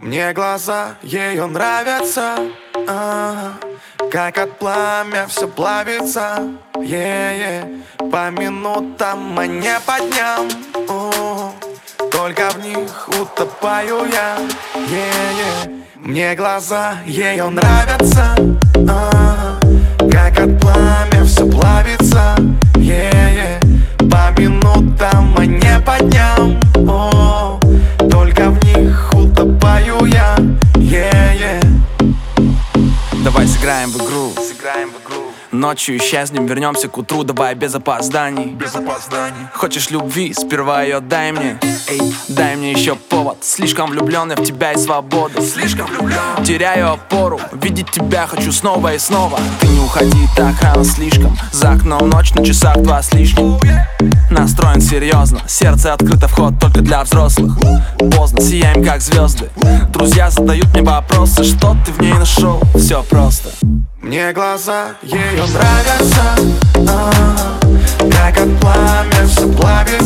Мне глаза ее нравятся. А Как от пламя все плавится. Е -е. По минутам, а не по дням О Только в них утопаю я. Е -е. Мне глаза ее нравятся. А Как от пламя все плавится. Е -е. По минутам, а не по дням Давай сыграем в игру. Сыграем в игру Ночью исчезнем, вернемся к утру Давай без опозданий. Без опозданий. Хочешь любви, сперва ее дай мне. Эй, дай мне еще повод. Слишком влюблен я в тебя и свободу. Слишком влюблен Теряю опору, видеть тебя хочу снова и снова. Ты не уходи так рано слишком. За окном ночь на часах два с лишним Настроен серьезно, сердце открыто, вход только для взрослых. Поздно, сияем как звезды. Друзья задают мне вопросы, что ты в ней нашел? Все просто. Мне глаза ее нравятся а Как от пламя все плавится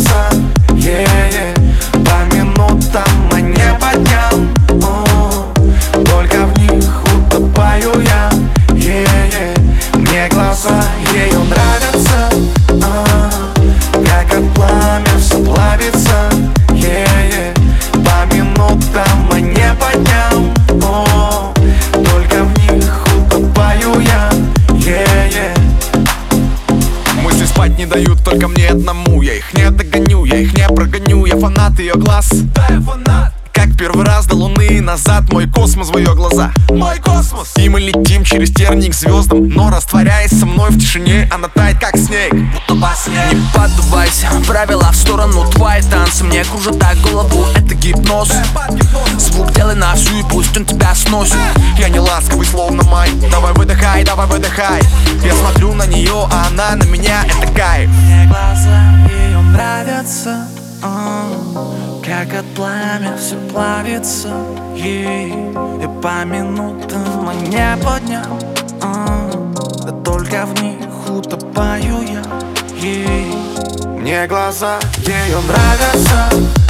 Спать не дают только мне одному. Я их не догоню, я их не прогоню. Я фанат ее глаз. Да, я фанат первый раз до луны назад. Мой космос в ее глаза. Мой космос! И мы летим через терник к звездам Но растворяясь со мной в тишине Она тает как снег Будто во сне Не поддувайся, правила в сторону Твои танцы мне кружат так голову Это гипноз. Звук делай на всю и пусть он тебя сносит. Я не ласковый, словно май. Давай выдыхай, давай выдыхай. Я смотрю на нее, а она на меня Это кайф. Мне глаза ее нравятся а, Как от пламя все плавится ей И по минутам, не по дням а, Да только в них утопаю я ей Мне глаза ее нравятся